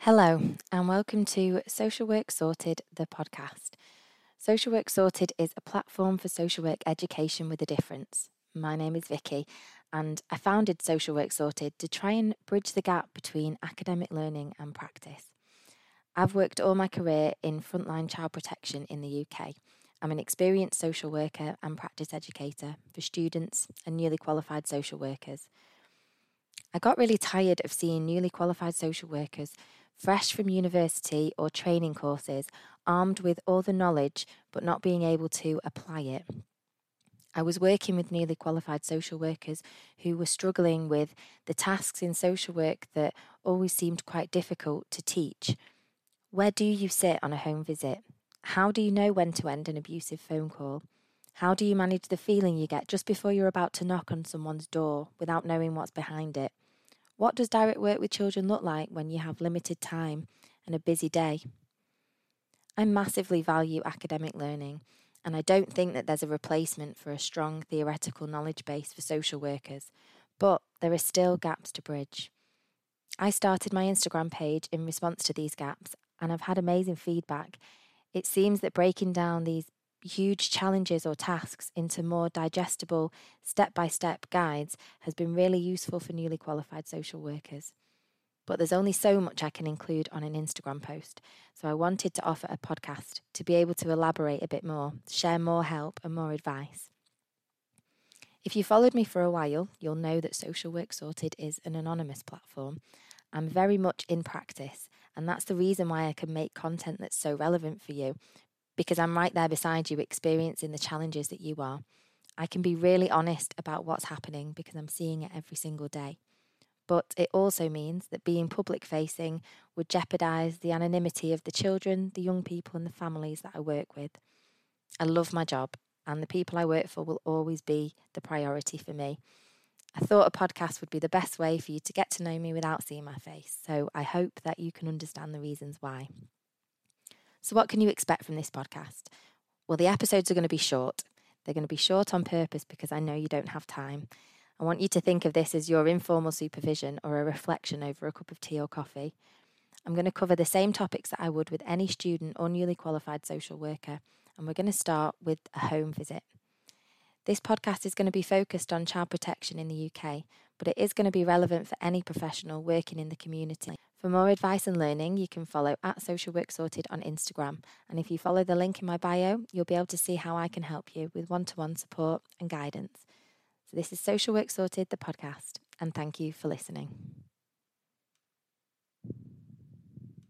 Hello, and welcome to Social Work Sorted, the podcast. Social Work Sorted is a platform for social work education with a difference. My name is Vicki, and I founded Social Work Sorted to try and bridge the gap between academic learning and practice. I've worked all my career in frontline child protection in the UK. I'm an experienced social worker and practice educator for students and newly qualified social workers. I got really tired of seeing newly qualified social workers fresh from university or training courses, armed with all the knowledge but not being able to apply it. I was working with newly qualified social workers who were struggling with the tasks in social work that always seemed quite difficult to teach. Where do you sit on a home visit? How do you know when to end an abusive phone call? How do you manage the feeling you get just before you're about to knock on someone's door without knowing what's behind it? What does direct work with children look like when you have limited time and a busy day? I massively value academic learning, and I don't think that there's a replacement for a strong theoretical knowledge base for social workers, but there are still gaps to bridge. I started my Instagram page in response to these gaps, and I've had amazing feedback. It seems that breaking down these huge challenges or tasks into more digestible, step by step guides has been really useful for newly qualified social workers. But there's only so much I can include on an Instagram post, so I wanted to offer a podcast to be able to elaborate a bit more, share more help and more advice. If you followed me for a while, you'll know that Social Work Sorted is an anonymous platform. I'm very much in practice, and that's the reason why I can make content that's so relevant for you because I'm right there beside you, experiencing the challenges that you are. I can be really honest about what's happening because I'm seeing it every single day. But it also means that being public facing would jeopardise the anonymity of the children, the young people, and the families that I work with. I love my job, and the people I work for will always be the priority for me. I thought a podcast would be the best way for you to get to know me without seeing my face, so I hope that you can understand the reasons why. So, what can you expect from this podcast? Well, the episodes are going to be short. They're going to be short on purpose because I know you don't have time. I want you to think of this as your informal supervision or a reflection over a cup of tea or coffee. I'm going to cover the same topics that I would with any student or newly qualified social worker, and we're going to start with a home visit. This podcast is going to be focused on child protection in the UK, but it is going to be relevant for any professional working in the community. For more advice and learning, you can follow at Social Work Sorted on Instagram. And if you follow the link in my bio, you'll be able to see how I can help you with one to one support and guidance. So, this is Social Work Sorted, the podcast, and thank you for listening.